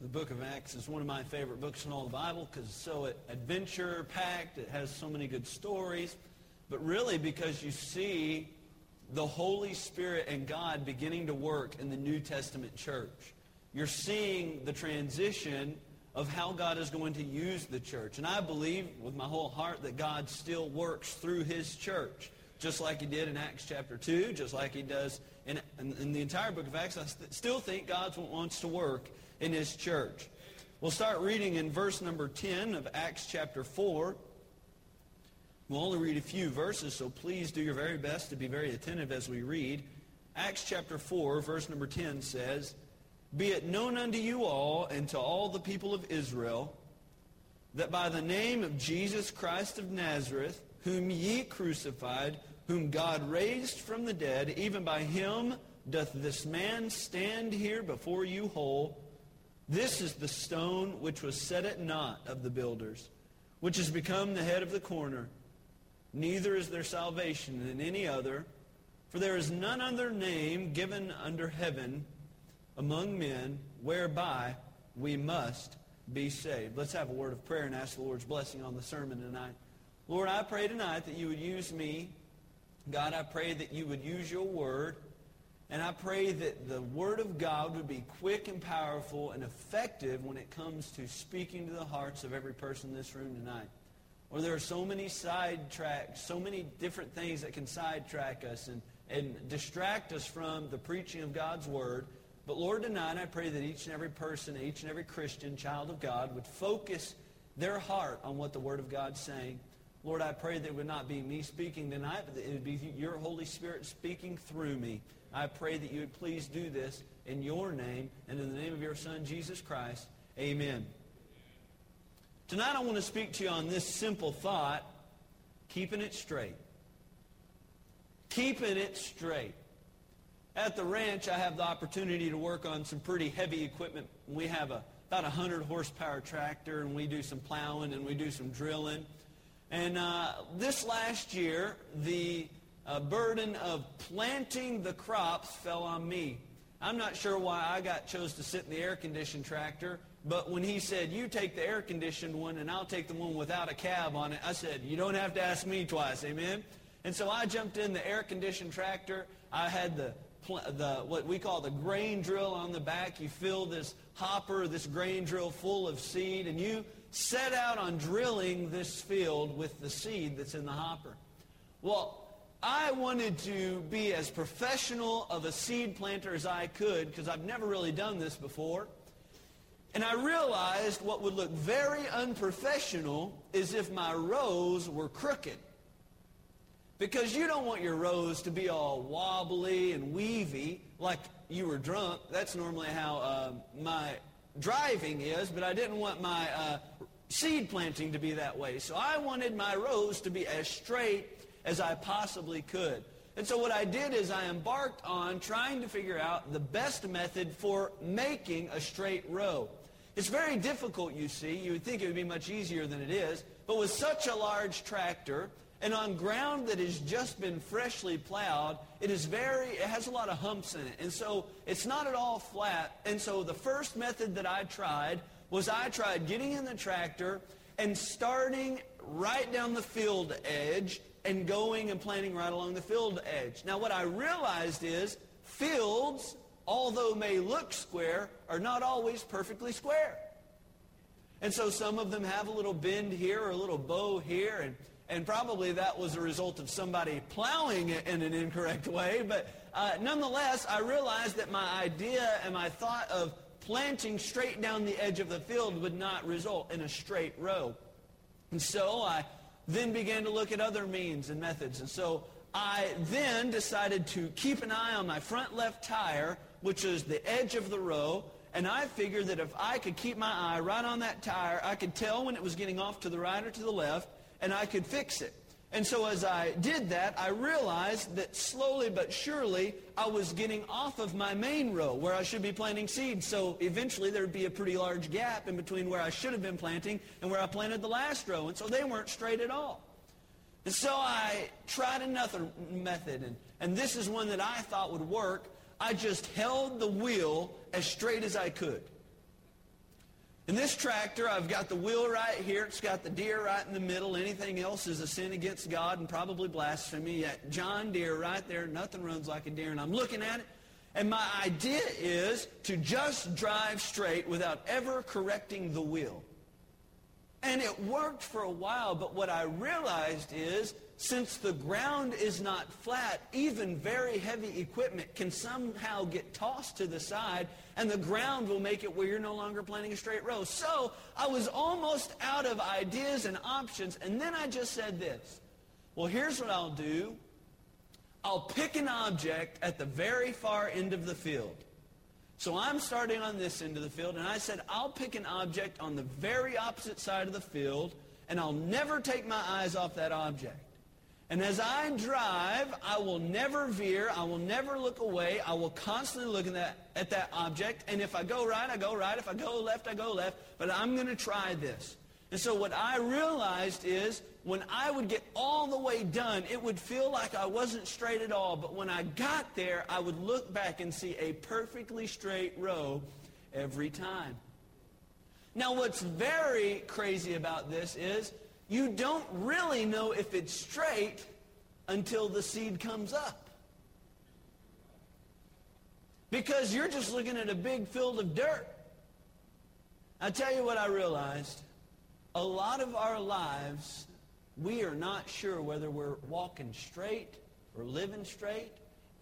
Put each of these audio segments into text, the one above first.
The book of Acts is one of my favorite books in all the Bible because it's so adventure-packed. It has so many good stories. But really because you see the Holy Spirit and God beginning to work in the New Testament church. You're seeing the transition of how God is going to use the church. And I believe with my whole heart that God still works through his church, just like he did in Acts chapter 2, just like he does in, in, in the entire book of Acts. I st- still think God wants to work in his church. We'll start reading in verse number 10 of Acts chapter 4. We'll only read a few verses, so please do your very best to be very attentive as we read. Acts chapter 4, verse number 10 says, Be it known unto you all and to all the people of Israel that by the name of Jesus Christ of Nazareth, whom ye crucified, whom God raised from the dead, even by him doth this man stand here before you whole. This is the stone which was set at naught of the builders, which has become the head of the corner. Neither is there salvation in any other, for there is none other name given under heaven among men whereby we must be saved. Let's have a word of prayer and ask the Lord's blessing on the sermon tonight. Lord, I pray tonight that you would use me. God, I pray that you would use your word. And I pray that the Word of God would be quick and powerful and effective when it comes to speaking to the hearts of every person in this room tonight. Or there are so many sidetracks, so many different things that can sidetrack us and, and distract us from the preaching of God's Word. But Lord, tonight I pray that each and every person, each and every Christian, child of God, would focus their heart on what the Word of God's saying. Lord, I pray that it would not be me speaking tonight, but that it would be your Holy Spirit speaking through me. I pray that you would please do this in your name and in the name of your Son, Jesus Christ. Amen. Tonight I want to speak to you on this simple thought, keeping it straight. Keeping it straight. At the ranch, I have the opportunity to work on some pretty heavy equipment. We have a, about a 100 horsepower tractor, and we do some plowing and we do some drilling. And uh, this last year, the uh, burden of planting the crops fell on me. I'm not sure why I got chose to sit in the air-conditioned tractor, but when he said, you take the air-conditioned one and I'll take the one without a cab on it, I said, you don't have to ask me twice, amen? And so I jumped in the air-conditioned tractor. I had the, the what we call the grain drill on the back. You fill this hopper, this grain drill full of seed, and you set out on drilling this field with the seed that's in the hopper. Well, I wanted to be as professional of a seed planter as I could because I've never really done this before. And I realized what would look very unprofessional is if my rows were crooked. Because you don't want your rows to be all wobbly and weavy like you were drunk. That's normally how uh, my driving is, but I didn't want my uh, seed planting to be that way. So I wanted my rows to be as straight as I possibly could. And so what I did is I embarked on trying to figure out the best method for making a straight row. It's very difficult, you see. You would think it would be much easier than it is. But with such a large tractor and on ground that has just been freshly plowed, it is very, it has a lot of humps in it. And so it's not at all flat. And so the first method that I tried was I tried getting in the tractor and starting right down the field edge and going and planting right along the field edge. Now what I realized is fields, although may look square, are not always perfectly square. And so some of them have a little bend here or a little bow here, and, and probably that was a result of somebody plowing it in an incorrect way. But uh, nonetheless, I realized that my idea and my thought of planting straight down the edge of the field would not result in a straight row. And so I then began to look at other means and methods. And so I then decided to keep an eye on my front left tire, which is the edge of the row, and I figured that if I could keep my eye right on that tire, I could tell when it was getting off to the right or to the left, and I could fix it. And so as I did that, I realized that slowly but surely I was getting off of my main row where I should be planting seeds. So eventually there would be a pretty large gap in between where I should have been planting and where I planted the last row. And so they weren't straight at all. And so I tried another method, and, and this is one that I thought would work. I just held the wheel as straight as I could. In this tractor, I've got the wheel right here. It's got the deer right in the middle. Anything else is a sin against God and probably blasphemy. At John Deere right there, nothing runs like a Deere. And I'm looking at it, and my idea is to just drive straight without ever correcting the wheel. And it worked for a while, but what I realized is since the ground is not flat, even very heavy equipment can somehow get tossed to the side, and the ground will make it where you're no longer planting a straight row. So I was almost out of ideas and options, and then I just said this. Well, here's what I'll do. I'll pick an object at the very far end of the field. So I'm starting on this end of the field, and I said, I'll pick an object on the very opposite side of the field, and I'll never take my eyes off that object. And as I drive, I will never veer. I will never look away. I will constantly look at that, at that object. And if I go right, I go right. If I go left, I go left. But I'm going to try this. And so what I realized is when I would get all the way done, it would feel like I wasn't straight at all. But when I got there, I would look back and see a perfectly straight row every time. Now, what's very crazy about this is you don't really know if it's straight until the seed comes up. Because you're just looking at a big field of dirt. I tell you what I realized. A lot of our lives we are not sure whether we're walking straight or living straight,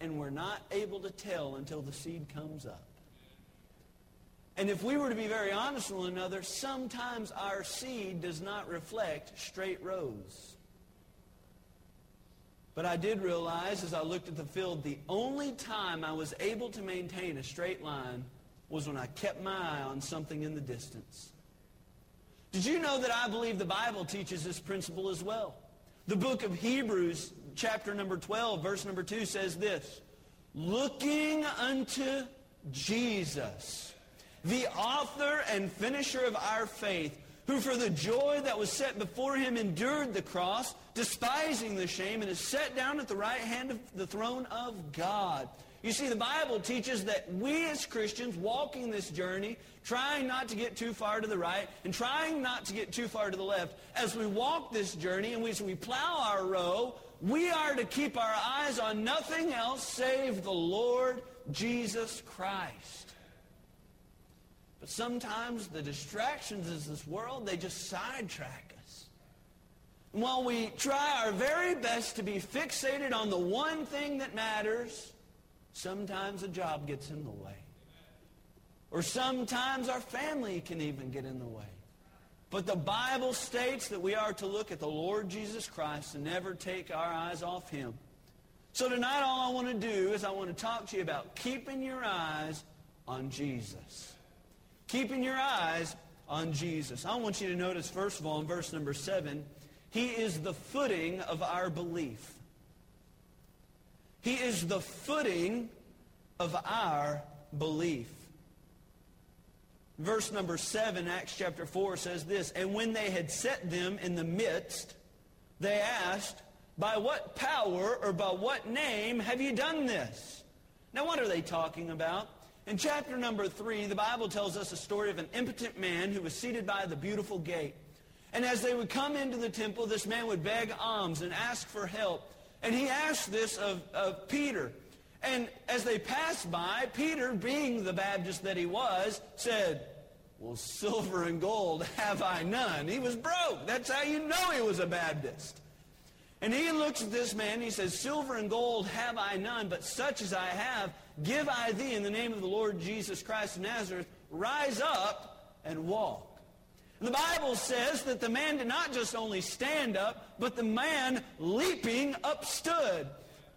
and we're not able to tell until the seed comes up. And if we were to be very honest with one another, sometimes our seed does not reflect straight rows. But I did realize as I looked at the field, the only time I was able to maintain a straight line was when I kept my eye on something in the distance. Did you know that I believe the Bible teaches this principle as well? The book of Hebrews, chapter number 12, verse number 2 says this, Looking unto Jesus, the author and finisher of our faith, who for the joy that was set before him endured the cross, despising the shame, and is set down at the right hand of the throne of God. You see, the Bible teaches that we as Christians walking this journey, trying not to get too far to the right and trying not to get too far to the left, as we walk this journey and as we plow our row, we are to keep our eyes on nothing else save the Lord Jesus Christ. But sometimes the distractions of this world, they just sidetrack us. And while we try our very best to be fixated on the one thing that matters, Sometimes a job gets in the way. Or sometimes our family can even get in the way. But the Bible states that we are to look at the Lord Jesus Christ and never take our eyes off him. So tonight all I want to do is I want to talk to you about keeping your eyes on Jesus. Keeping your eyes on Jesus. I want you to notice, first of all, in verse number 7, he is the footing of our belief. He is the footing of our belief. Verse number 7, Acts chapter 4 says this, And when they had set them in the midst, they asked, By what power or by what name have you done this? Now what are they talking about? In chapter number 3, the Bible tells us a story of an impotent man who was seated by the beautiful gate. And as they would come into the temple, this man would beg alms and ask for help. And he asked this of, of Peter. And as they passed by, Peter, being the Baptist that he was, said, Well, silver and gold have I none. He was broke. That's how you know he was a Baptist. And he looks at this man, he says, Silver and gold have I none, but such as I have, give I thee in the name of the Lord Jesus Christ of Nazareth. Rise up and walk. The Bible says that the man did not just only stand up, but the man leaping up stood.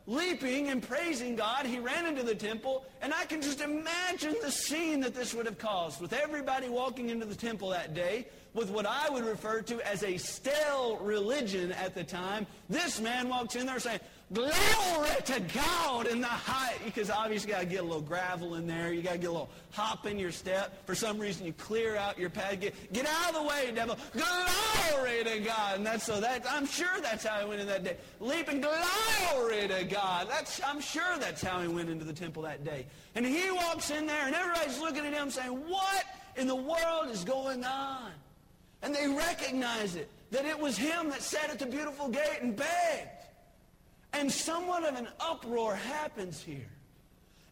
Leaping and praising God, he ran into the temple, and I can just imagine the scene that this would have caused with everybody walking into the temple that day with what I would refer to as a stale religion at the time. This man walks in there saying, Glory to God in the high. Because obviously you got to get a little gravel in there. You got to get a little hop in your step. For some reason you clear out your path. Get, get out of the way, devil. Glory to God. And that's so that I'm sure that's how he went in that day. Leaping glory to God. That's I'm sure that's how he went into the temple that day. And he walks in there and everybody's looking at him saying, What in the world is going on? And they recognize it, that it was him that sat at the beautiful gate and begged. And somewhat of an uproar happens here.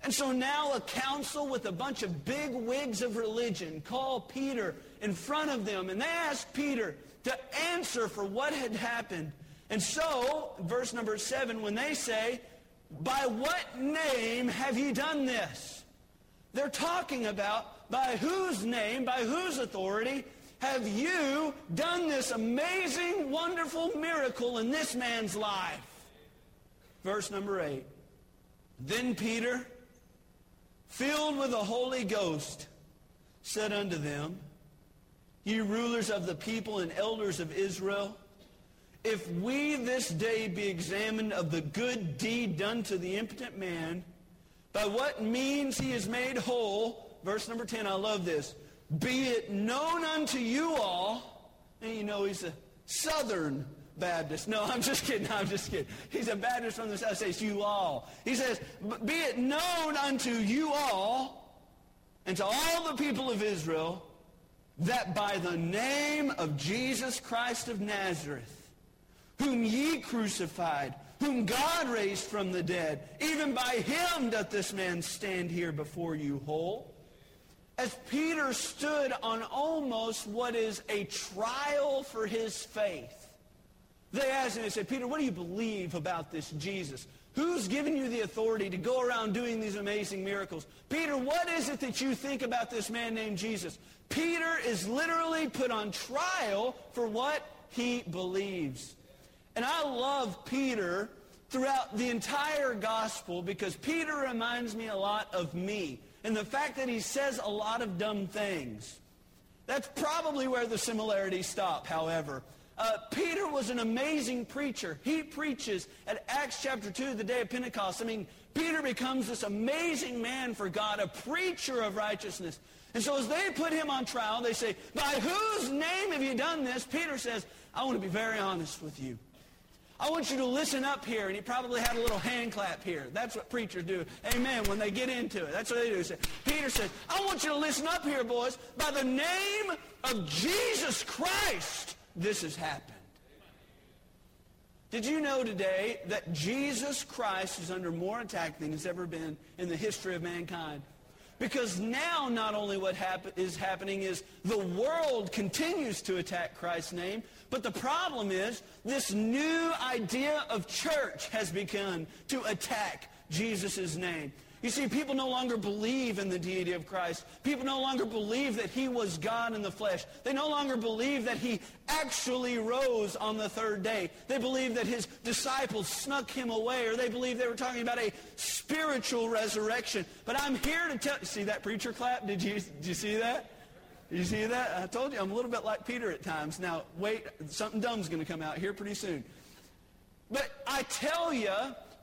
And so now a council with a bunch of big wigs of religion call Peter in front of them, and they ask Peter to answer for what had happened. And so, verse number seven, when they say, by what name have ye done this? They're talking about by whose name, by whose authority have you done this amazing, wonderful miracle in this man's life? Verse number 8. Then Peter, filled with the Holy Ghost, said unto them, Ye rulers of the people and elders of Israel, if we this day be examined of the good deed done to the impotent man, by what means he is made whole, verse number 10, I love this, be it known unto you all, and you know he's a southern Baptist. No, I'm just kidding. I'm just kidding. He's a Baptist from the south. Says you all. He says, be it known unto you all and to all the people of Israel that by the name of Jesus Christ of Nazareth, whom ye crucified, whom God raised from the dead, even by him doth this man stand here before you whole as Peter stood on almost what is a trial for his faith, they asked him, they said, Peter, what do you believe about this Jesus? Who's given you the authority to go around doing these amazing miracles? Peter, what is it that you think about this man named Jesus? Peter is literally put on trial for what he believes. And I love Peter throughout the entire gospel because Peter reminds me a lot of me and the fact that he says a lot of dumb things. That's probably where the similarities stop, however. Uh, Peter was an amazing preacher. He preaches at Acts chapter 2, the day of Pentecost. I mean, Peter becomes this amazing man for God, a preacher of righteousness. And so as they put him on trial, they say, by whose name have you done this? Peter says, I want to be very honest with you. I want you to listen up here. And he probably had a little hand clap here. That's what preachers do. Amen. When they get into it. That's what they do. Peter says, I want you to listen up here, boys. By the name of Jesus Christ, this has happened. Did you know today that Jesus Christ is under more attack than he's ever been in the history of mankind? Because now not only what is happening is the world continues to attack Christ's name, but the problem is this new idea of church has begun to attack Jesus' name. You see, people no longer believe in the deity of Christ. People no longer believe that he was God in the flesh. They no longer believe that he actually rose on the third day. They believe that his disciples snuck him away, or they believe they were talking about a spiritual resurrection. But I'm here to tell see that preacher clap? Did you, did you see that? You see that? I told you I'm a little bit like Peter at times. Now, wait, something dumb's going to come out here pretty soon. But I tell you,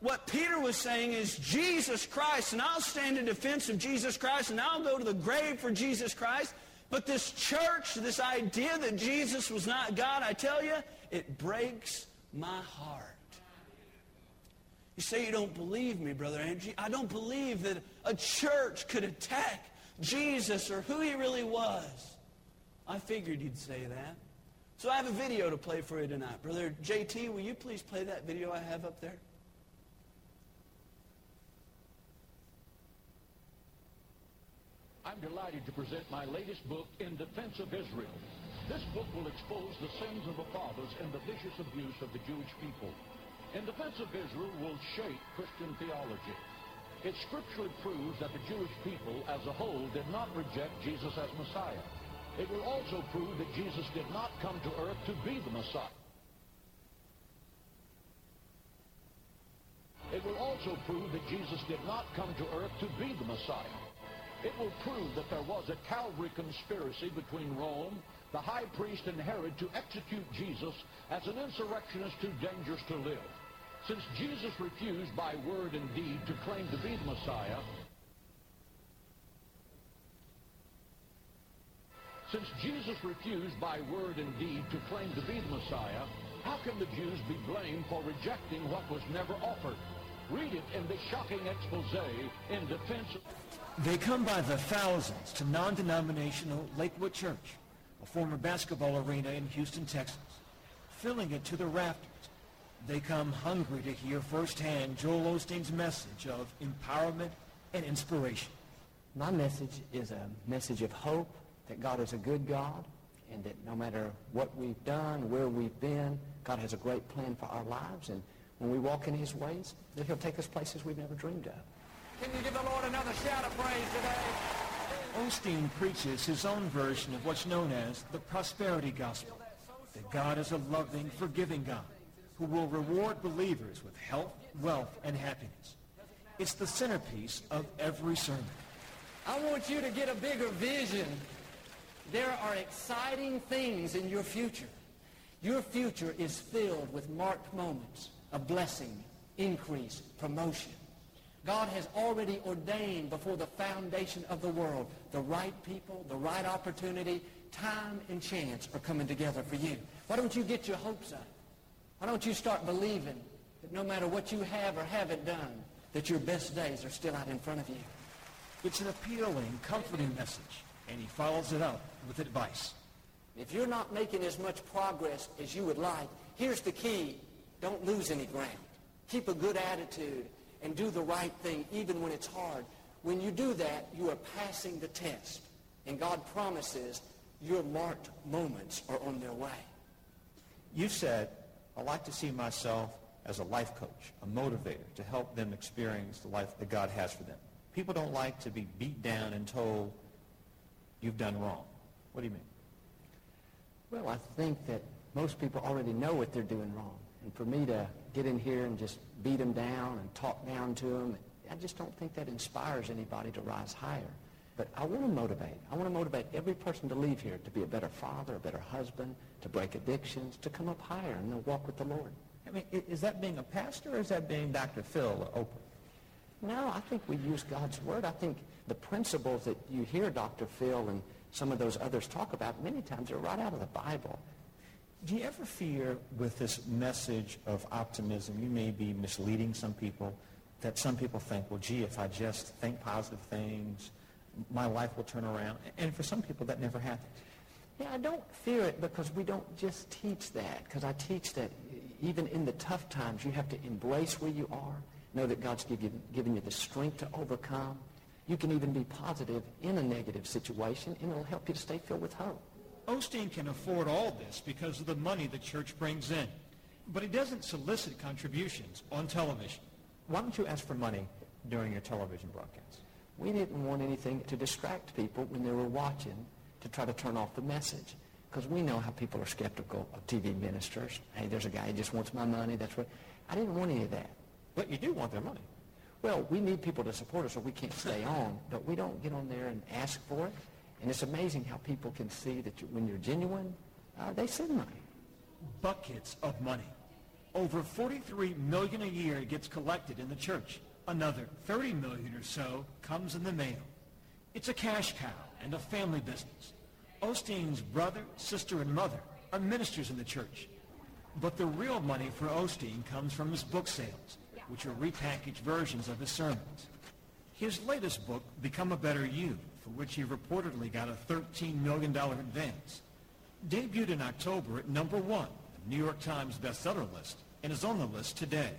what Peter was saying is Jesus Christ, and I'll stand in defense of Jesus Christ, and I'll go to the grave for Jesus Christ. But this church, this idea that Jesus was not God, I tell you, it breaks my heart. You say you don't believe me, Brother Andrew. I don't believe that a church could attack Jesus or who he really was. I figured you'd say that. So I have a video to play for you tonight. Brother JT, will you please play that video I have up there? I'm delighted to present my latest book, In Defense of Israel. This book will expose the sins of the fathers and the vicious abuse of the Jewish people. In Defense of Israel will shape Christian theology. It scripturally proves that the Jewish people as a whole did not reject Jesus as Messiah. It will also prove that Jesus did not come to earth to be the Messiah. It will also prove that Jesus did not come to earth to be the Messiah. It will prove that there was a Calvary conspiracy between Rome, the high priest, and Herod to execute Jesus as an insurrectionist too dangerous to live. Since Jesus refused by word and deed to claim to be the Messiah, Since Jesus refused by word and deed to claim to be the Messiah, how can the Jews be blamed for rejecting what was never offered? Read it in this shocking expose in defense of... They come by the thousands to non-denominational Lakewood Church, a former basketball arena in Houston, Texas, filling it to the rafters. They come hungry to hear firsthand Joel Osteen's message of empowerment and inspiration. My message is a message of hope that God is a good God and that no matter what we've done, where we've been, God has a great plan for our lives. And when we walk in his ways, that he'll take us places we've never dreamed of. Can you give the Lord another shout of praise today? Osteen preaches his own version of what's known as the prosperity gospel, that God is a loving, forgiving God who will reward believers with health, wealth, and happiness. It's the centerpiece of every sermon. I want you to get a bigger vision. There are exciting things in your future. Your future is filled with marked moments of blessing, increase, promotion. God has already ordained before the foundation of the world the right people, the right opportunity, time and chance are coming together for you. Why don't you get your hopes up? Why don't you start believing that no matter what you have or haven't done, that your best days are still out in front of you? It's an appealing, comforting message, and he follows it up with advice. If you're not making as much progress as you would like, here's the key. Don't lose any ground. Keep a good attitude and do the right thing even when it's hard. When you do that, you are passing the test. And God promises your marked moments are on their way. You said, I like to see myself as a life coach, a motivator to help them experience the life that God has for them. People don't like to be beat down and told you've done wrong. What do you mean? Well, I think that most people already know what they're doing wrong. And for me to get in here and just beat them down and talk down to them, I just don't think that inspires anybody to rise higher. But I want to motivate. I want to motivate every person to leave here to be a better father, a better husband, to break addictions, to come up higher and to walk with the Lord. I mean, is that being a pastor or is that being Dr. Phil or Oprah? No, I think we use God's word. I think the principles that you hear Dr. Phil and some of those others talk about many times are right out of the Bible. Do you ever fear with this message of optimism you may be misleading some people, that some people think, well, gee, if I just think positive things, my life will turn around. And for some people, that never happens. Yeah, I don't fear it because we don't just teach that. Because I teach that even in the tough times, you have to embrace where you are. Know that God's give you, given you the strength to overcome. You can even be positive in a negative situation, and it'll help you to stay filled with hope. Osteen can afford all this because of the money the church brings in. But he doesn't solicit contributions on television. Why don't you ask for money during your television broadcasts? We didn't want anything to distract people when they were watching to try to turn off the message. Because we know how people are skeptical of TV ministers. Hey, there's a guy who just wants my money. That's what. I didn't want any of that. But you do want their money. Well, we need people to support us or we can't stay on. But we don't get on there and ask for it. And it's amazing how people can see that you, when you're genuine, uh, they send money. Buckets of money. Over 43 million a year gets collected in the church. Another 30 million or so comes in the mail. It's a cash cow and a family business. Osteen's brother, sister, and mother are ministers in the church. But the real money for Osteen comes from his book sales, which are repackaged versions of his sermons. His latest book, Become a Better You, for which he reportedly got a $13 million advance, debuted in October at number one, on the New York Times bestseller list, and is on the list today.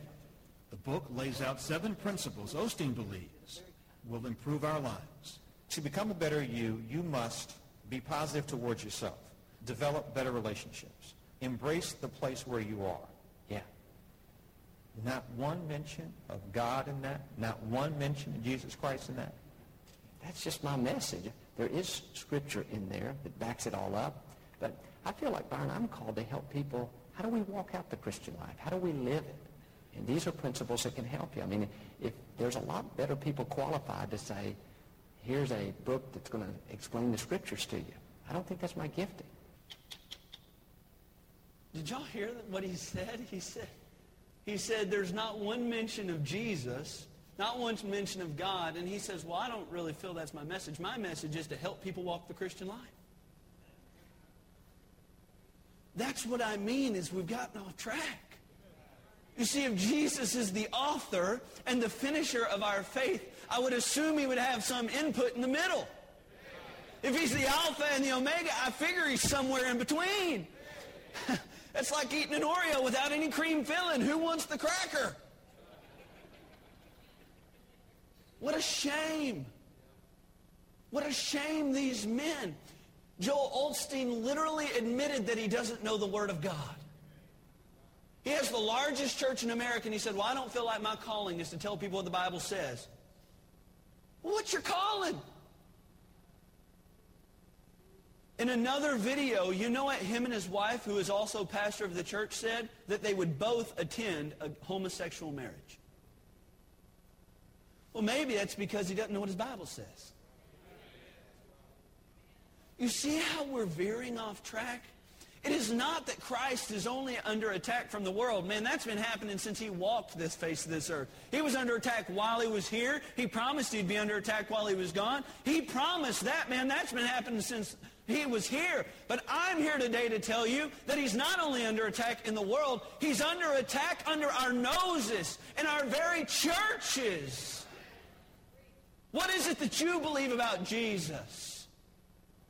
The book lays out seven principles Osteen believes will improve our lives. To become a better you, you must be positive towards yourself. Develop better relationships. Embrace the place where you are. Yeah. Not one mention of God in that. Not one mention of Jesus Christ in that. That's just my message. There is scripture in there that backs it all up. But I feel like, Byron, I'm called to help people. How do we walk out the Christian life? How do we live it? And these are principles that can help you. I mean, if there's a lot better people qualified to say, here's a book that's going to explain the scriptures to you. I don't think that's my gifting. Did y'all hear what he said? He said, he said there's not one mention of Jesus, not one mention of God, and he says, well, I don't really feel that's my message. My message is to help people walk the Christian life. That's what I mean is we've gotten off track. You see, if Jesus is the author and the finisher of our faith, I would assume he would have some input in the middle. If he's the Alpha and the Omega, I figure he's somewhere in between. It's like eating an Oreo without any cream filling. Who wants the cracker? What a shame. What a shame these men. Joel Osteen literally admitted that he doesn't know the Word of God. He has the largest church in America, and he said, well, I don't feel like my calling is to tell people what the Bible says. Well, what's your calling? In another video, you know what him and his wife, who is also pastor of the church, said? That they would both attend a homosexual marriage. Well, maybe that's because he doesn't know what his Bible says. You see how we're veering off track? It is not that Christ is only under attack from the world. Man, that's been happening since he walked this face of this earth. He was under attack while he was here. He promised he'd be under attack while he was gone. He promised that, man. That's been happening since he was here. But I'm here today to tell you that he's not only under attack in the world, he's under attack under our noses in our very churches. What is it that you believe about Jesus?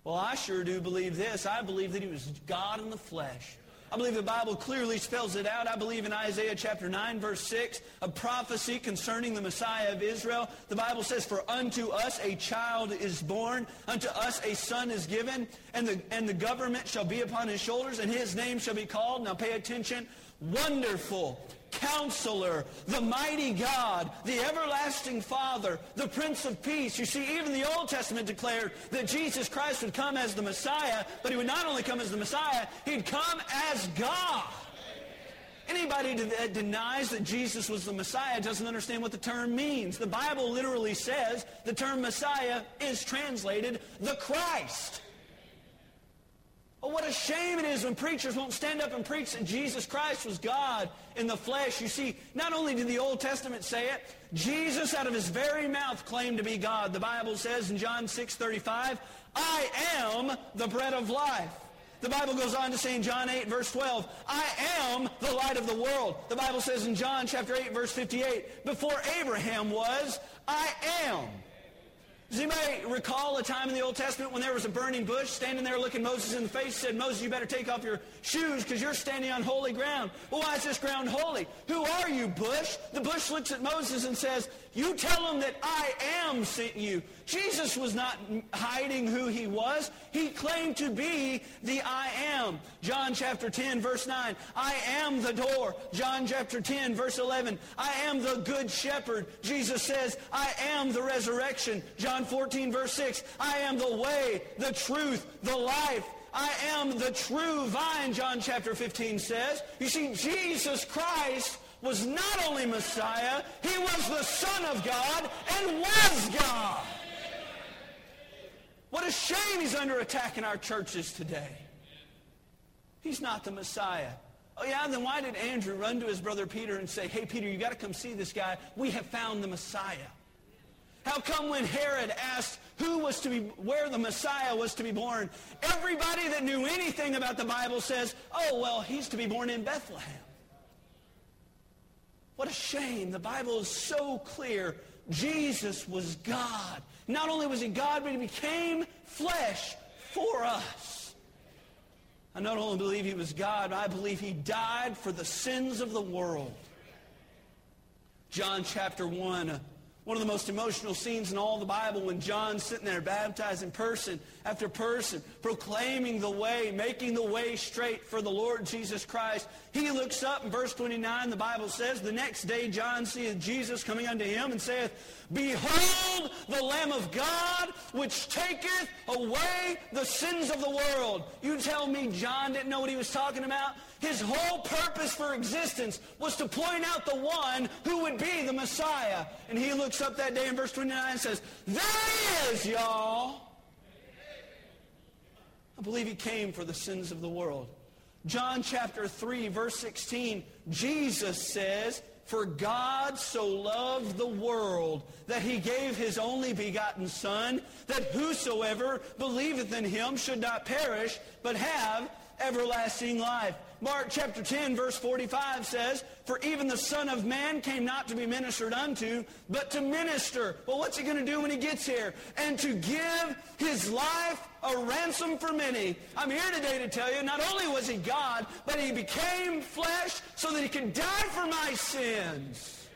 Well, I sure do believe this. I believe that he was God in the flesh. I believe the Bible clearly spells it out. I believe in Isaiah chapter 9, verse 6, a prophecy concerning the Messiah of Israel. The Bible says, For unto us a child is born, unto us a son is given, and the, and the government shall be upon his shoulders, and his name shall be called, now pay attention, Wonderful, Counselor, the mighty God, the everlasting Father, the Prince of Peace. You see, even the Old Testament declared that Jesus Christ would come as the Messiah, but he would not only come as the Messiah, he'd come as God. Anybody that denies that Jesus was the Messiah doesn't understand what the term means. The Bible literally says the term Messiah is translated the Christ. Oh, what a shame it is when preachers won't stand up and preach that Jesus Christ was God in the flesh. You see, not only did the Old Testament say it, Jesus out of his very mouth claimed to be God. The Bible says in John 6, 35, I am the bread of life. The Bible goes on to say in John 8, verse 12, I am the light of the world. The Bible says in John chapter 8, verse 58, before Abraham was, I am. Does anybody recall a time in the Old Testament when there was a burning bush standing there looking Moses in the face and said, Moses, you better take off your shoes because you're standing on holy ground. Well, why is this ground holy? Who are you, bush? The bush looks at Moses and says, you tell them that I am sent you. Jesus was not hiding who he was. He claimed to be the I am. John chapter 10, verse 9. I am the door. John chapter 10, verse 11. I am the good shepherd. Jesus says, I am the resurrection. John 14, verse 6. I am the way, the truth, the life. I am the true vine, John chapter 15 says. You see, Jesus Christ was not only Messiah, he was the Son of God and was God. What a shame he's under attack in our churches today. He's not the Messiah. Oh yeah, then why did Andrew run to his brother Peter and say, hey Peter, you got to come see this guy. We have found the Messiah. How come when Herod asked who was to be, where the Messiah was to be born, everybody that knew anything about the Bible says, oh, well, he's to be born in Bethlehem. What a shame. The Bible is so clear. Jesus was God. Not only was he God, but he became flesh for us. I not only believe he was God, I believe he died for the sins of the world. John chapter 1, one of the most emotional scenes in all the Bible when John's sitting there baptizing person after person, proclaiming the way, making the way straight for the Lord Jesus Christ. He looks up in verse 29, the Bible says, The next day John seeth Jesus coming unto him and saith, Behold the Lamb of God, which taketh away the sins of the world. You tell me John didn't know what he was talking about? His whole purpose for existence was to point out the one who would be the Messiah. And he looks up that day in verse 29 and says, There he is, y'all. I believe he came for the sins of the world. John chapter 3, verse 16, Jesus says, For God so loved the world that he gave his only begotten Son, that whosoever believeth in him should not perish, but have everlasting life. Mark chapter 10, verse 45 says, For even the Son of Man came not to be ministered unto, but to minister. Well, what's he going to do when he gets here? And to give his life a ransom for many. I'm here today to tell you, not only was he God, but he became flesh so that he could die for my sins.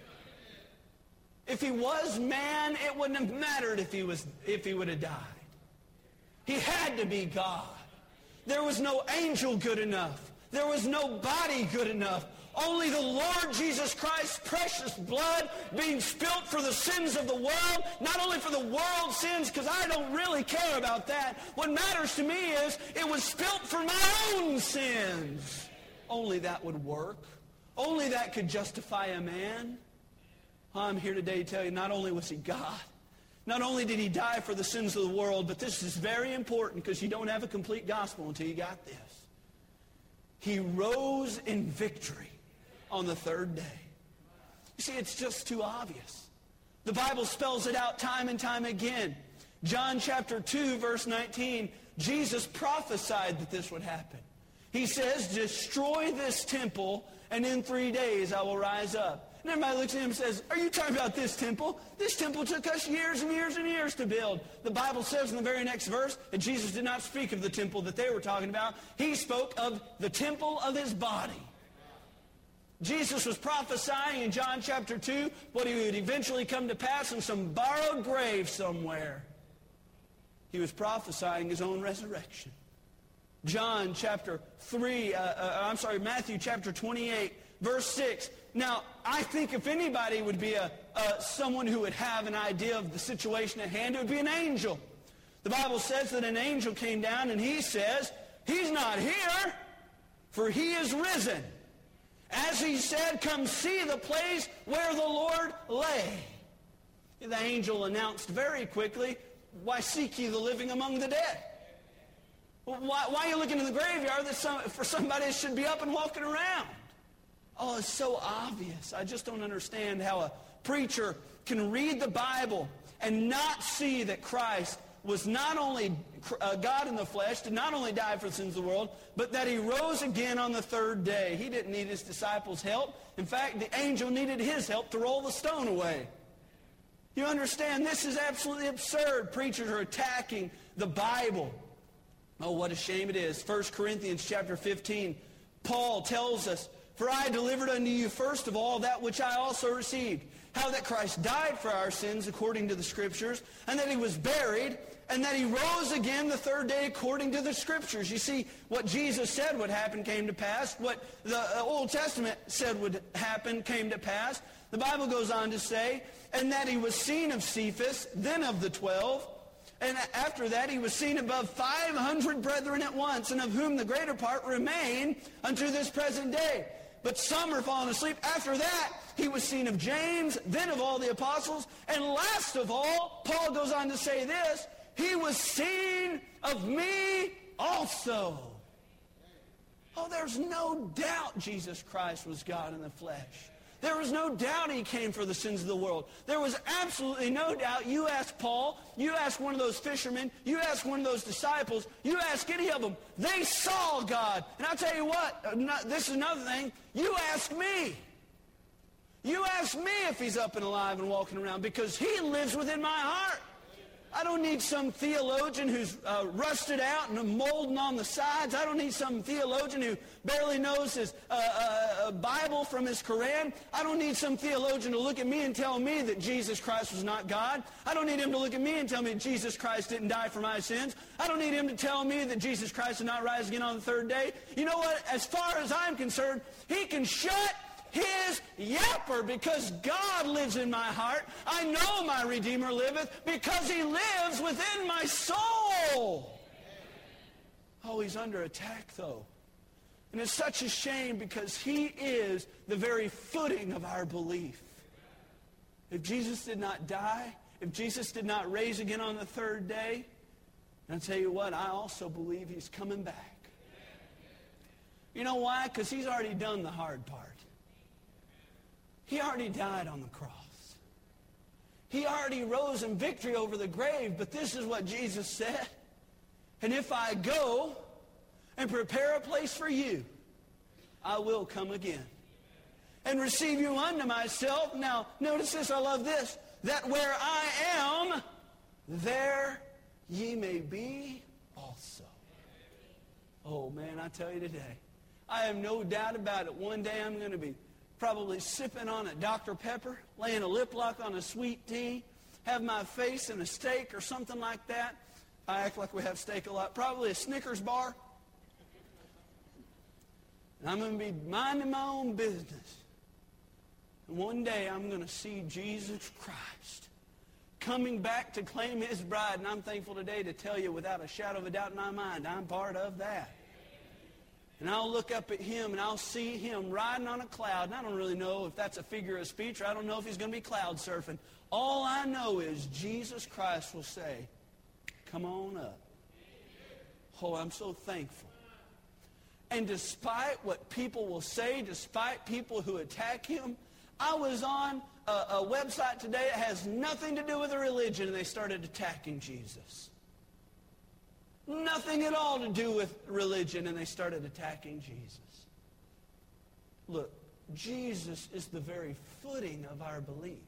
If he was man, it wouldn't have mattered if he, was, if he would have died. He had to be God. There was no angel good enough. There was no body good enough. Only the Lord Jesus Christ's precious blood being spilt for the sins of the world, not only for the world's sins, because I don't really care about that. What matters to me is it was spilt for my own sins. Only that would work. Only that could justify a man. I'm here today to tell you not only was he God, not only did he die for the sins of the world, but this is very important because you don't have a complete gospel until you got this. He rose in victory on the third day. You see, it's just too obvious. The Bible spells it out time and time again. John chapter 2, verse 19, Jesus prophesied that this would happen. He says, destroy this temple, and in three days I will rise up. And everybody looks at him and says, are you talking about this temple? This temple took us years and years and years to build. The Bible says in the very next verse that Jesus did not speak of the temple that they were talking about. He spoke of the temple of his body. Jesus was prophesying in John chapter 2 what he would eventually come to pass in some borrowed grave somewhere. He was prophesying his own resurrection. John chapter 3, uh, uh, I'm sorry, Matthew chapter 28, verse 6. Now, I think if anybody would be a, a, someone who would have an idea of the situation at hand, it would be an angel. The Bible says that an angel came down and he says, he's not here, for he is risen. As he said, come see the place where the Lord lay. The angel announced very quickly, why seek ye the living among the dead? Why, why are you looking in the graveyard that some, for somebody should be up and walking around? Oh, it's so obvious. I just don't understand how a preacher can read the Bible and not see that Christ was not only uh, God in the flesh, did not only die for the sins of the world, but that he rose again on the third day. He didn't need his disciples' help. In fact, the angel needed his help to roll the stone away. You understand, this is absolutely absurd. Preachers are attacking the Bible. Oh, what a shame it is. 1 Corinthians chapter 15, Paul tells us for I delivered unto you first of all that which I also received, how that Christ died for our sins according to the Scriptures, and that he was buried, and that he rose again the third day according to the Scriptures. You see, what Jesus said would happen came to pass. What the uh, Old Testament said would happen came to pass. The Bible goes on to say, and that he was seen of Cephas, then of the twelve. And after that, he was seen above 500 brethren at once, and of whom the greater part remain unto this present day but some are falling asleep. After that, he was seen of James, then of all the apostles, and last of all, Paul goes on to say this, he was seen of me also. Oh, there's no doubt Jesus Christ was God in the flesh. There was no doubt he came for the sins of the world. There was absolutely no doubt. You ask Paul, you ask one of those fishermen, you ask one of those disciples, you ask any of them, they saw God. And I'll tell you what, uh, this is another thing. You ask me. You ask me if he's up and alive and walking around because he lives within my heart. I don't need some theologian who's uh, rusted out and molding on the sides. I don't need some theologian who barely knows his uh, uh, uh, Bible from his Koran. I don't need some theologian to look at me and tell me that Jesus Christ was not God. I don't need him to look at me and tell me Jesus Christ didn't die for my sins. I don't need him to tell me that Jesus Christ did not rise again on the third day. You know what? As far as I'm concerned, he can shut his yapper because God lives in my heart. I know my Redeemer liveth because he lives within my soul. Oh, he's under attack, though. And it's such a shame because he is the very footing of our belief. If Jesus did not die, if Jesus did not raise again on the third day, and I'll tell you what, I also believe he's coming back. You know why? Because he's already done the hard part. He already died on the cross. He already rose in victory over the grave, but this is what Jesus said. And if I go and prepare a place for you, I will come again and receive you unto myself. Now, notice this, I love this, that where I am, there ye may be also. Oh, man, I tell you today, I have no doubt about it. One day I'm going to be probably sipping on a Dr. Pepper, laying a lip lock on a sweet tea, have my face in a steak or something like that. I act like we have steak a lot. Probably a Snickers bar. And I'm going to be minding my own business. And one day I'm going to see Jesus Christ coming back to claim his bride. And I'm thankful today to tell you without a shadow of a doubt in my mind, I'm part of that. And I'll look up at him and I'll see him riding on a cloud. And I don't really know if that's a figure of speech or I don't know if he's going to be cloud surfing. All I know is Jesus Christ will say, come on up. Oh, I'm so thankful. And despite what people will say, despite people who attack him, I was on a, a website today that has nothing to do with a religion, and they started attacking Jesus. Nothing at all to do with religion, and they started attacking Jesus. Look, Jesus is the very footing of our belief.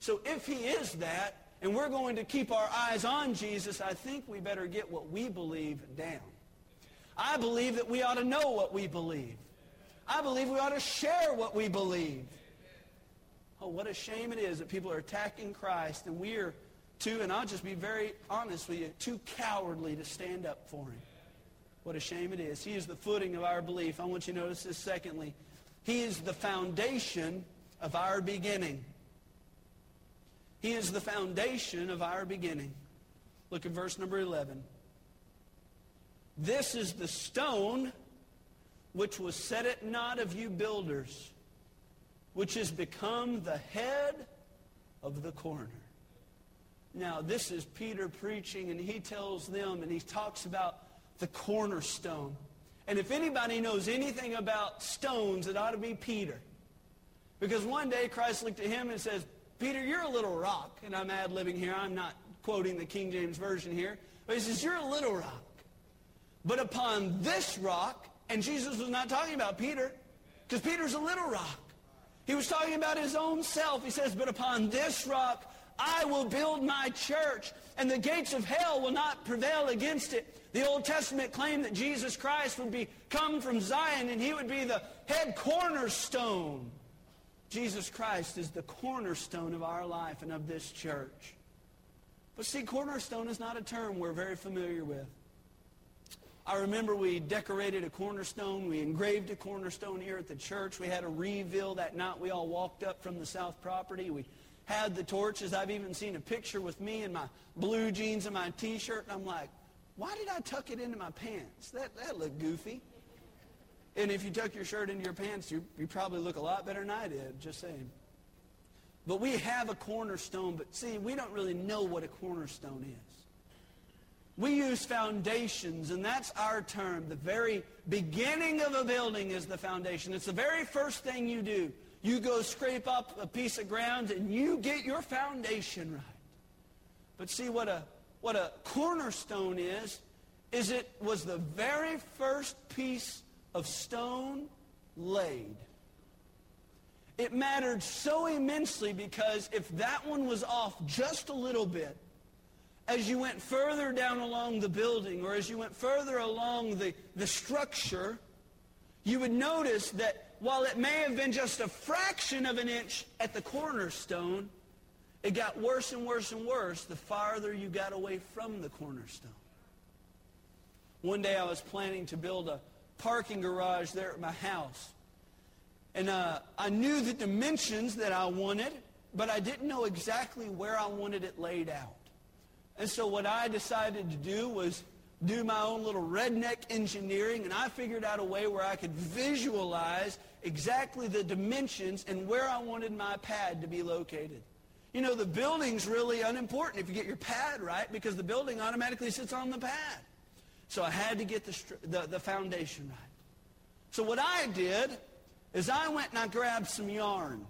So if he is that, and we're going to keep our eyes on Jesus, I think we better get what we believe down. I believe that we ought to know what we believe. I believe we ought to share what we believe. Oh, what a shame it is that people are attacking Christ and we are too, and I'll just be very honest with you, too cowardly to stand up for him. What a shame it is. He is the footing of our belief. I want you to notice this secondly. He is the foundation of our beginning. He is the foundation of our beginning. Look at verse number 11. This is the stone which was set at naught of you builders, which has become the head of the corner. Now, this is Peter preaching, and he tells them, and he talks about the cornerstone. And if anybody knows anything about stones, it ought to be Peter. Because one day Christ looked at him and says, Peter, you're a little rock. And I'm ad-libbing here. I'm not quoting the King James Version here. But he says, you're a little rock. But upon this rock, and Jesus was not talking about Peter, because Peter's a little rock. He was talking about his own self. He says, but upon this rock I will build my church, and the gates of hell will not prevail against it. The Old Testament claimed that Jesus Christ would be come from Zion, and he would be the head cornerstone. Jesus Christ is the cornerstone of our life and of this church. But see, cornerstone is not a term we're very familiar with. I remember we decorated a cornerstone. We engraved a cornerstone here at the church. We had a reveal that night. We all walked up from the south property. We had the torches. I've even seen a picture with me in my blue jeans and my T-shirt. And I'm like, why did I tuck it into my pants? That, that looked goofy. And if you tuck your shirt into your pants, you, you probably look a lot better than I did, just saying. But we have a cornerstone, but see, we don't really know what a cornerstone is. We use foundations, and that's our term. The very beginning of a building is the foundation. It's the very first thing you do. You go scrape up a piece of ground, and you get your foundation right. But see, what a, what a cornerstone is, is it was the very first piece of stone laid. It mattered so immensely because if that one was off just a little bit, as you went further down along the building or as you went further along the, the structure, you would notice that while it may have been just a fraction of an inch at the cornerstone, it got worse and worse and worse the farther you got away from the cornerstone. One day I was planning to build a parking garage there at my house. And uh, I knew the dimensions that I wanted, but I didn't know exactly where I wanted it laid out. And so what I decided to do was do my own little redneck engineering, and I figured out a way where I could visualize exactly the dimensions and where I wanted my pad to be located. You know, the building's really unimportant if you get your pad right because the building automatically sits on the pad. So I had to get the, the, the foundation right. So what I did is I went and I grabbed some yarn.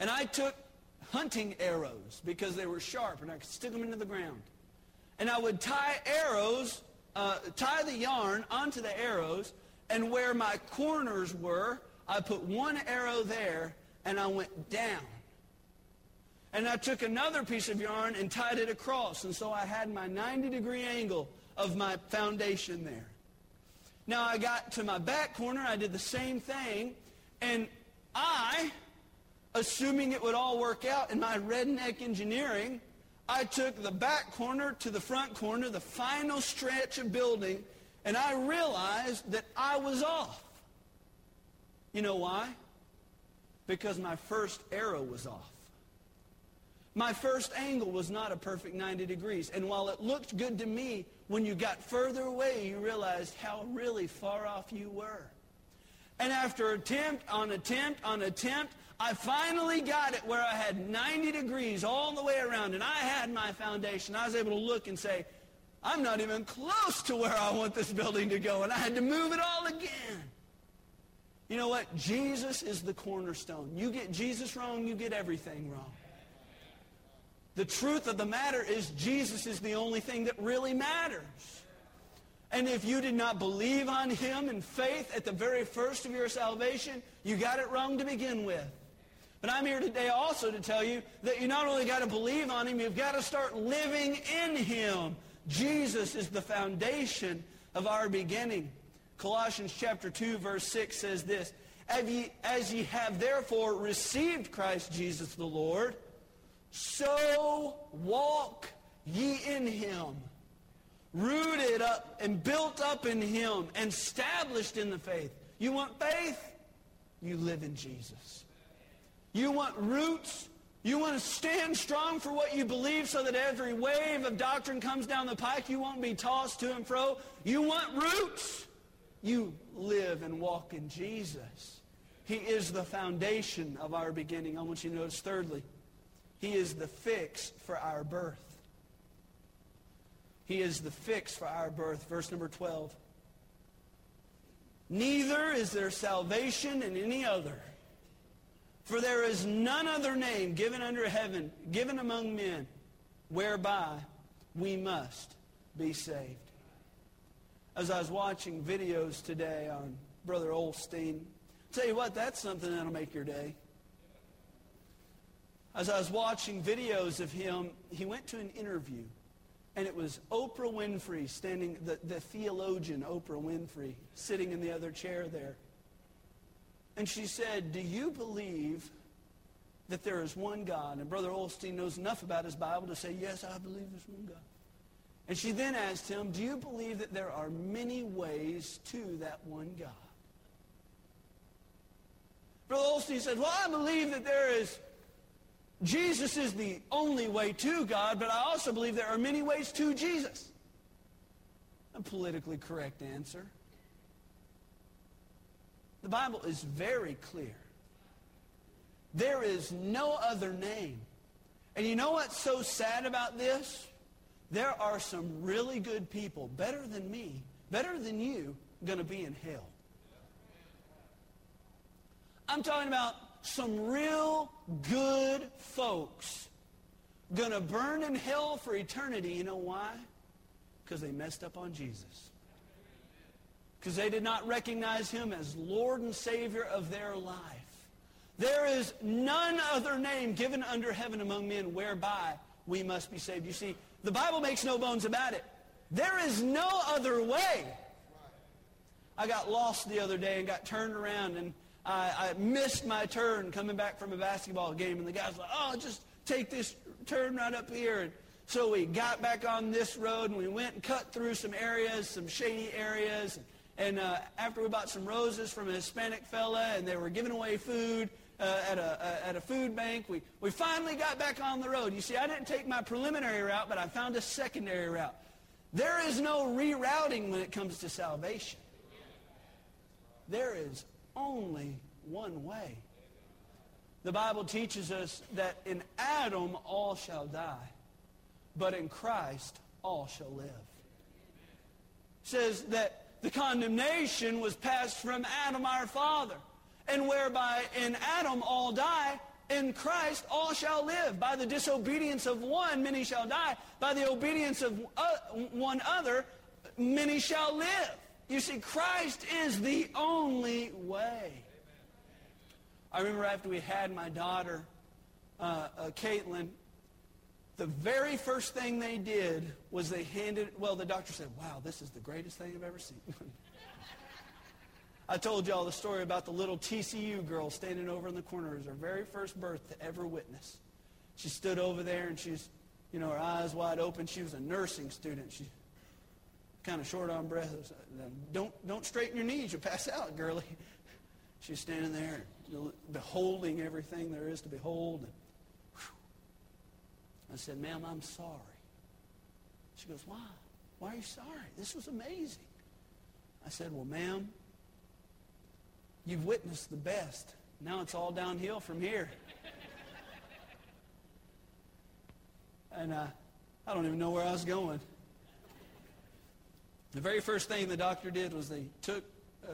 And I took hunting arrows because they were sharp and I could stick them into the ground. And I would tie arrows uh, tie the yarn onto the arrows, and where my corners were, I put one arrow there, and I went down. And I took another piece of yarn and tied it across, and so I had my 90 degree angle of my foundation there. Now I got to my back corner, I did the same thing, and I, assuming it would all work out in my redneck engineering, I took the back corner to the front corner, the final stretch of building, and I realized that I was off. You know why? Because my first arrow was off. My first angle was not a perfect 90 degrees. And while it looked good to me, when you got further away, you realized how really far off you were. And after attempt on attempt on attempt, I finally got it where I had 90 degrees all the way around, and I had my foundation. I was able to look and say, I'm not even close to where I want this building to go, and I had to move it all again. You know what? Jesus is the cornerstone. You get Jesus wrong, you get everything wrong. The truth of the matter is Jesus is the only thing that really matters. And if you did not believe on him in faith at the very first of your salvation, you got it wrong to begin with. But I'm here today also to tell you that you not only got to believe on him, you've got to start living in him. Jesus is the foundation of our beginning. Colossians chapter 2 verse 6 says this, as ye, as ye have therefore received Christ Jesus the Lord, so walk ye in him, rooted up and built up in him, and established in the faith. You want faith? You live in Jesus. You want roots? You want to stand strong for what you believe so that every wave of doctrine comes down the pike, you won't be tossed to and fro. You want roots? You live and walk in Jesus. He is the foundation of our beginning. I want you to notice thirdly, he is the fix for our birth. He is the fix for our birth. Verse number 12. Neither is there salvation in any other. For there is none other name given under heaven, given among men, whereby we must be saved. As I was watching videos today on Brother Osteen, tell you what, that's something that'll make your day. As I was watching videos of him, he went to an interview, and it was Oprah Winfrey standing, the, the theologian Oprah Winfrey, sitting in the other chair there. And she said, do you believe that there is one God? And Brother Osteen knows enough about his Bible to say, yes, I believe there's one God. And she then asked him, do you believe that there are many ways to that one God? Brother Osteen said, well, I believe that there is Jesus is the only way to God, but I also believe there are many ways to Jesus. A politically correct answer. The Bible is very clear. There is no other name. And you know what's so sad about this? There are some really good people, better than me, better than you, going to be in hell. I'm talking about some real good folks going to burn in hell for eternity. You know why? Because they messed up on Jesus. Because they did not recognize him as Lord and Savior of their life. There is none other name given under heaven among men whereby we must be saved. You see, the Bible makes no bones about it. There is no other way. I got lost the other day and got turned around and I, I missed my turn coming back from a basketball game, and the guy's like, oh, just take this turn right up here. And so we got back on this road, and we went and cut through some areas, some shady areas. And uh, after we bought some roses from a Hispanic fella, and they were giving away food uh, at, a, uh, at a food bank, we, we finally got back on the road. You see, I didn't take my preliminary route, but I found a secondary route. There is no rerouting when it comes to salvation. There is only one way. The Bible teaches us that in Adam all shall die, but in Christ all shall live. It says that the condemnation was passed from Adam our father, and whereby in Adam all die, in Christ all shall live. By the disobedience of one, many shall die. By the obedience of uh, one other, many shall live. You see, Christ is the only way. I remember after we had my daughter, uh, uh, Caitlin, the very first thing they did was they handed, well, the doctor said, wow, this is the greatest thing I've ever seen. I told y'all the story about the little TCU girl standing over in the corner. It was her very first birth to ever witness. She stood over there and she's, you know, her eyes wide open. She was a nursing student. She kind of short on breath. Uh, don't, don't straighten your knees. You'll pass out, girlie. She's standing there beholding everything there is to behold. And, I said, ma'am, I'm sorry. She goes, why? Why are you sorry? This was amazing. I said, well, ma'am, you've witnessed the best. Now it's all downhill from here. and uh, I don't even know where I was going. The very first thing the doctor did was they took, uh,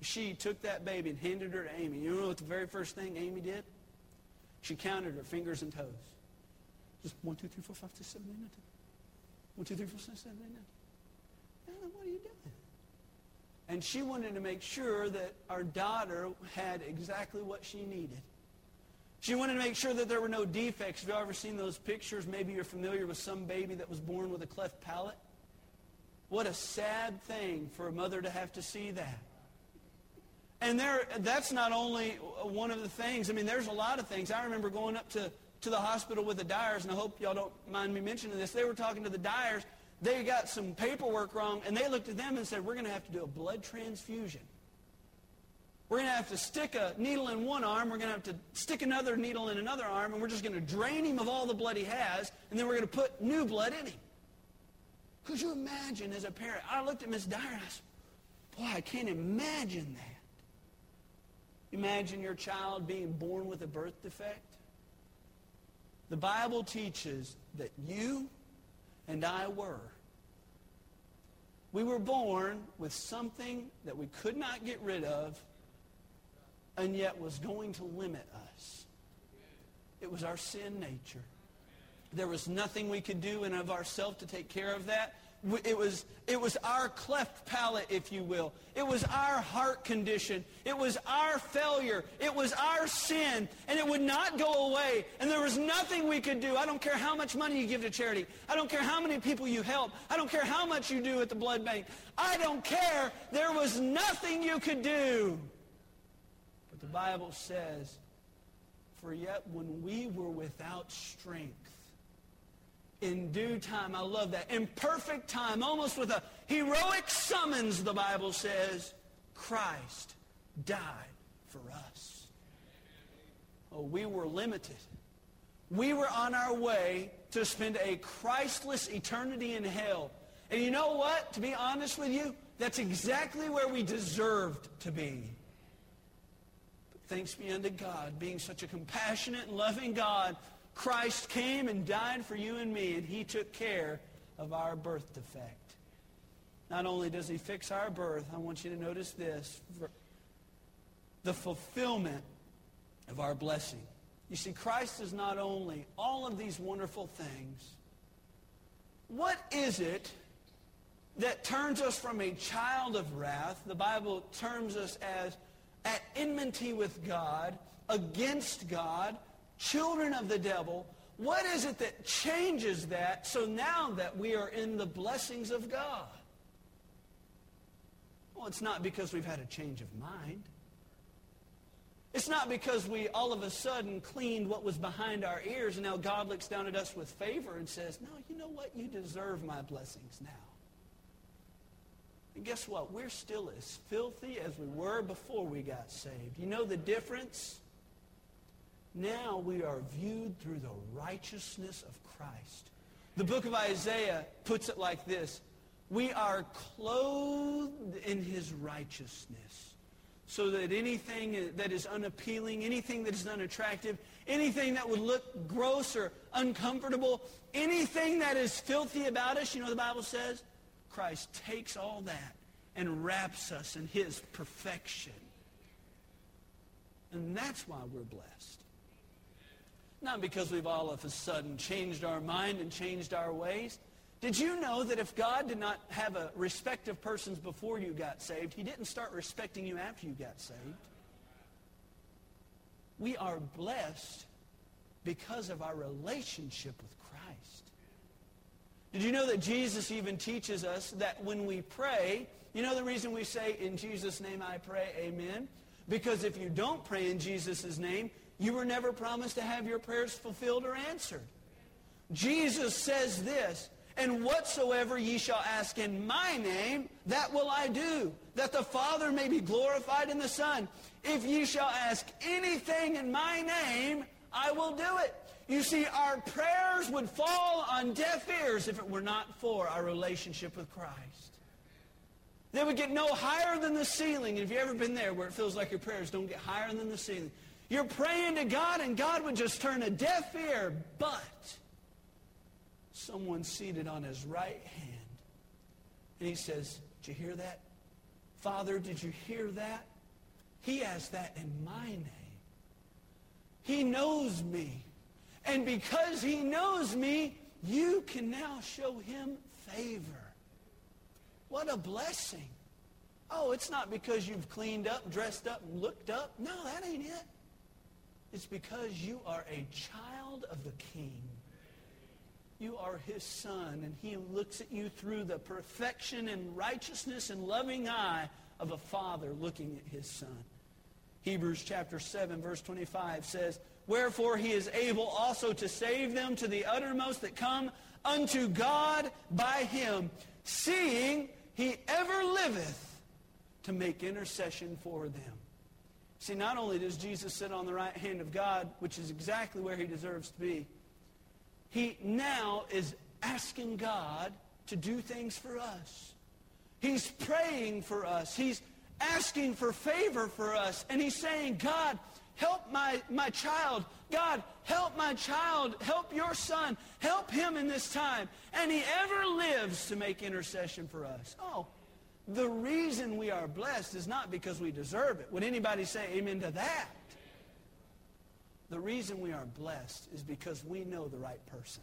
she took that baby and handed her to Amy. You know what the very first thing Amy did? She counted her fingers and toes. Just one, two, three, four, five, six, seven, eight, nine, ten. One, two, three, four, six, seven, eight, nine. Now, what are you doing? And she wanted to make sure that our daughter had exactly what she needed. She wanted to make sure that there were no defects. Have you ever seen those pictures? Maybe you're familiar with some baby that was born with a cleft palate. What a sad thing for a mother to have to see that. And there, that's not only one of the things. I mean, there's a lot of things. I remember going up to to the hospital with the Dyers, and I hope y'all don't mind me mentioning this. They were talking to the Dyers. They got some paperwork wrong, and they looked at them and said, we're going to have to do a blood transfusion. We're going to have to stick a needle in one arm. We're going to have to stick another needle in another arm, and we're just going to drain him of all the blood he has, and then we're going to put new blood in him. Could you imagine as a parent? I looked at Miss Dyer and I said, boy, I can't imagine that. Imagine your child being born with a birth defect. The Bible teaches that you and I were. We were born with something that we could not get rid of and yet was going to limit us. It was our sin nature. There was nothing we could do in of ourselves to take care of that. It was, it was our cleft palate, if you will. It was our heart condition. It was our failure. It was our sin. And it would not go away. And there was nothing we could do. I don't care how much money you give to charity. I don't care how many people you help. I don't care how much you do at the blood bank. I don't care. There was nothing you could do. But the Bible says, For yet when we were without strength, in due time. I love that. In perfect time, almost with a heroic summons, the Bible says, Christ died for us. Oh, we were limited. We were on our way to spend a Christless eternity in hell. And you know what? To be honest with you, that's exactly where we deserved to be. But thanks be unto God, being such a compassionate and loving God, Christ came and died for you and me, and he took care of our birth defect. Not only does he fix our birth, I want you to notice this, the fulfillment of our blessing. You see, Christ is not only all of these wonderful things. What is it that turns us from a child of wrath? The Bible terms us as at enmity with God, against God, children of the devil, what is it that changes that so now that we are in the blessings of God? Well, it's not because we've had a change of mind. It's not because we all of a sudden cleaned what was behind our ears and now God looks down at us with favor and says, no, you know what? You deserve my blessings now. And guess what? We're still as filthy as we were before we got saved. You know the difference? Now we are viewed through the righteousness of Christ. The book of Isaiah puts it like this. We are clothed in his righteousness so that anything that is unappealing, anything that is unattractive, anything that would look gross or uncomfortable, anything that is filthy about us, you know the Bible says? Christ takes all that and wraps us in his perfection. And that's why we're blessed. Not because we've all of a sudden changed our mind and changed our ways. Did you know that if God did not have a respect of persons before you got saved, he didn't start respecting you after you got saved? We are blessed because of our relationship with Christ. Did you know that Jesus even teaches us that when we pray, you know the reason we say, in Jesus' name I pray, amen? Because if you don't pray in Jesus' name, you were never promised to have your prayers fulfilled or answered. Jesus says this, and whatsoever ye shall ask in my name, that will I do, that the Father may be glorified in the Son. If ye shall ask anything in my name, I will do it. You see, our prayers would fall on deaf ears if it were not for our relationship with Christ. They would get no higher than the ceiling. Have you ever been there where it feels like your prayers don't get higher than the ceiling? You're praying to God and God would just turn a deaf ear, but someone seated on his right hand. And he says, Did you hear that? Father, did you hear that? He has that in my name. He knows me. And because he knows me, you can now show him favor. What a blessing. Oh, it's not because you've cleaned up, dressed up, and looked up. No, that ain't it. It's because you are a child of the king. You are his son, and he looks at you through the perfection and righteousness and loving eye of a father looking at his son. Hebrews chapter 7, verse 25 says, Wherefore he is able also to save them to the uttermost that come unto God by him, seeing he ever liveth to make intercession for them. See, not only does Jesus sit on the right hand of God, which is exactly where he deserves to be, he now is asking God to do things for us. He's praying for us. He's asking for favor for us. And he's saying, God, help my, my child. God, help my child. Help your son. Help him in this time. And he ever lives to make intercession for us. Oh, the reason we are blessed is not because we deserve it. Would anybody say amen to that? The reason we are blessed is because we know the right person.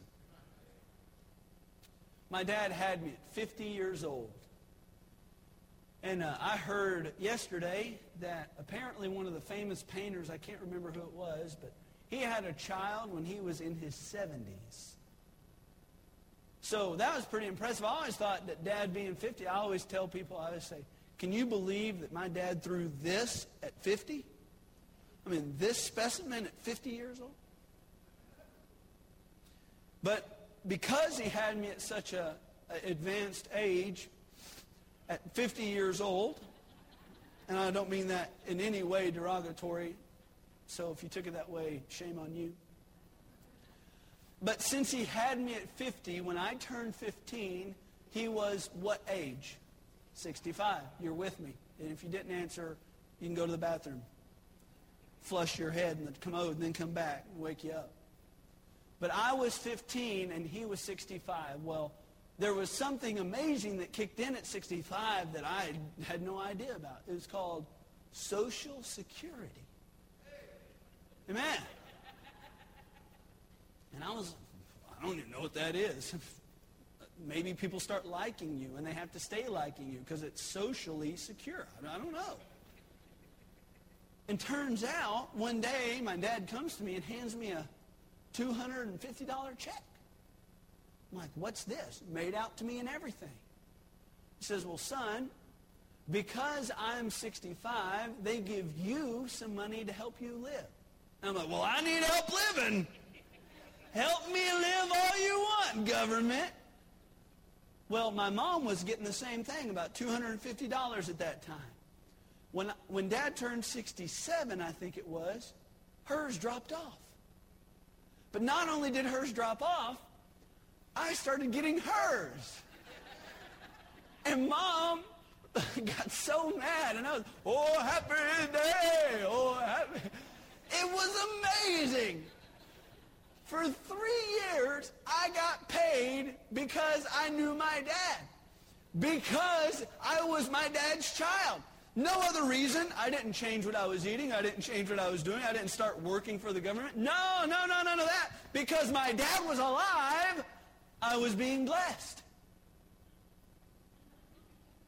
My dad had me at 50 years old. And uh, I heard yesterday that apparently one of the famous painters, I can't remember who it was, but he had a child when he was in his 70s. So that was pretty impressive. I always thought that dad being 50, I always tell people, I always say, can you believe that my dad threw this at 50? I mean, this specimen at 50 years old? But because he had me at such a, advanced age, at 50 years old, and I don't mean that in any way derogatory, so if you took it that way, shame on you. But since he had me at 50, when I turned 15, he was what age? 65. You're with me. And if you didn't answer, you can go to the bathroom, flush your head in the commode, and then come back and wake you up. But I was 15 and he was 65. Well, there was something amazing that kicked in at 65 that I had no idea about. It was called Social Security. Amen. And I was, I don't even know what that is. Maybe people start liking you and they have to stay liking you because it's socially secure. I don't know. And turns out, one day, my dad comes to me and hands me a $250 check. I'm like, what's this? Made out to me and everything. He says, well, son, because I'm 65, they give you some money to help you live. And I'm like, well, I need help living. Help me live all you want, government. Well, my mom was getting the same thing, about $250 at that time. When, when dad turned 67, I think it was, hers dropped off. But not only did hers drop off, I started getting hers. And mom got so mad, and I was, oh, happy day, oh, happy. It was amazing. For three years, I got paid because I knew my dad. Because I was my dad's child. No other reason. I didn't change what I was eating. I didn't change what I was doing. I didn't start working for the government. No, no, no, none of that. Because my dad was alive, I was being blessed.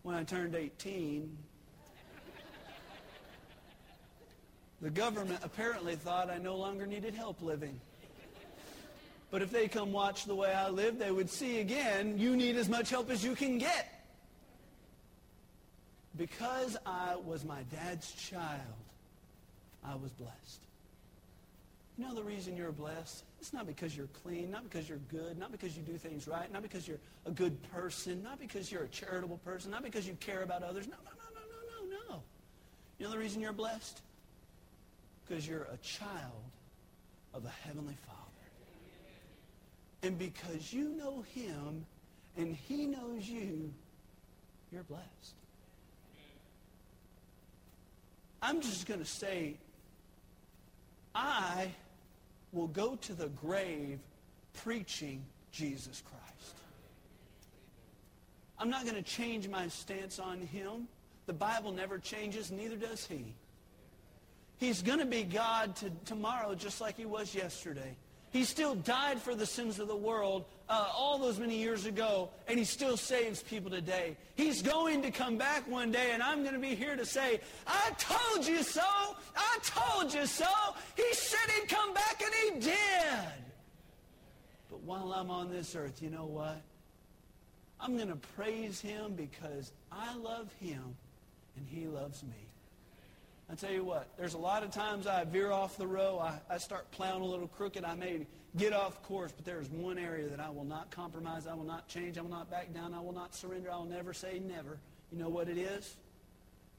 when I turned 18, the government apparently thought I no longer needed help living. But if they come watch the way I live, they would see again, you need as much help as you can get. Because I was my dad's child, I was blessed. You know the reason you're blessed? It's not because you're clean, not because you're good, not because you do things right, not because you're a good person, not because you're a charitable person, not because you care about others. No, no, no, no, no, no, no. You know the reason you're blessed? Because you're a child of the Heavenly Father. And because you know him and he knows you, you're blessed. I'm just going to say, I will go to the grave preaching Jesus Christ. I'm not going to change my stance on him. The Bible never changes, neither does he. He's going to be God to, tomorrow just like he was yesterday. He still died for the sins of the world uh, all those many years ago, and he still saves people today. He's going to come back one day, and I'm going to be here to say, I told you so! I told you so! He said he'd come back, and he did! But while I'm on this earth, you know what? I'm going to praise him because I love him, and he loves me. I tell you what, there's a lot of times I veer off the row. I, I start plowing a little crooked. I may get off course, but there is one area that I will not compromise. I will not change. I will not back down. I will not surrender. I will never say never. You know what it is?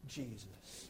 Jesus.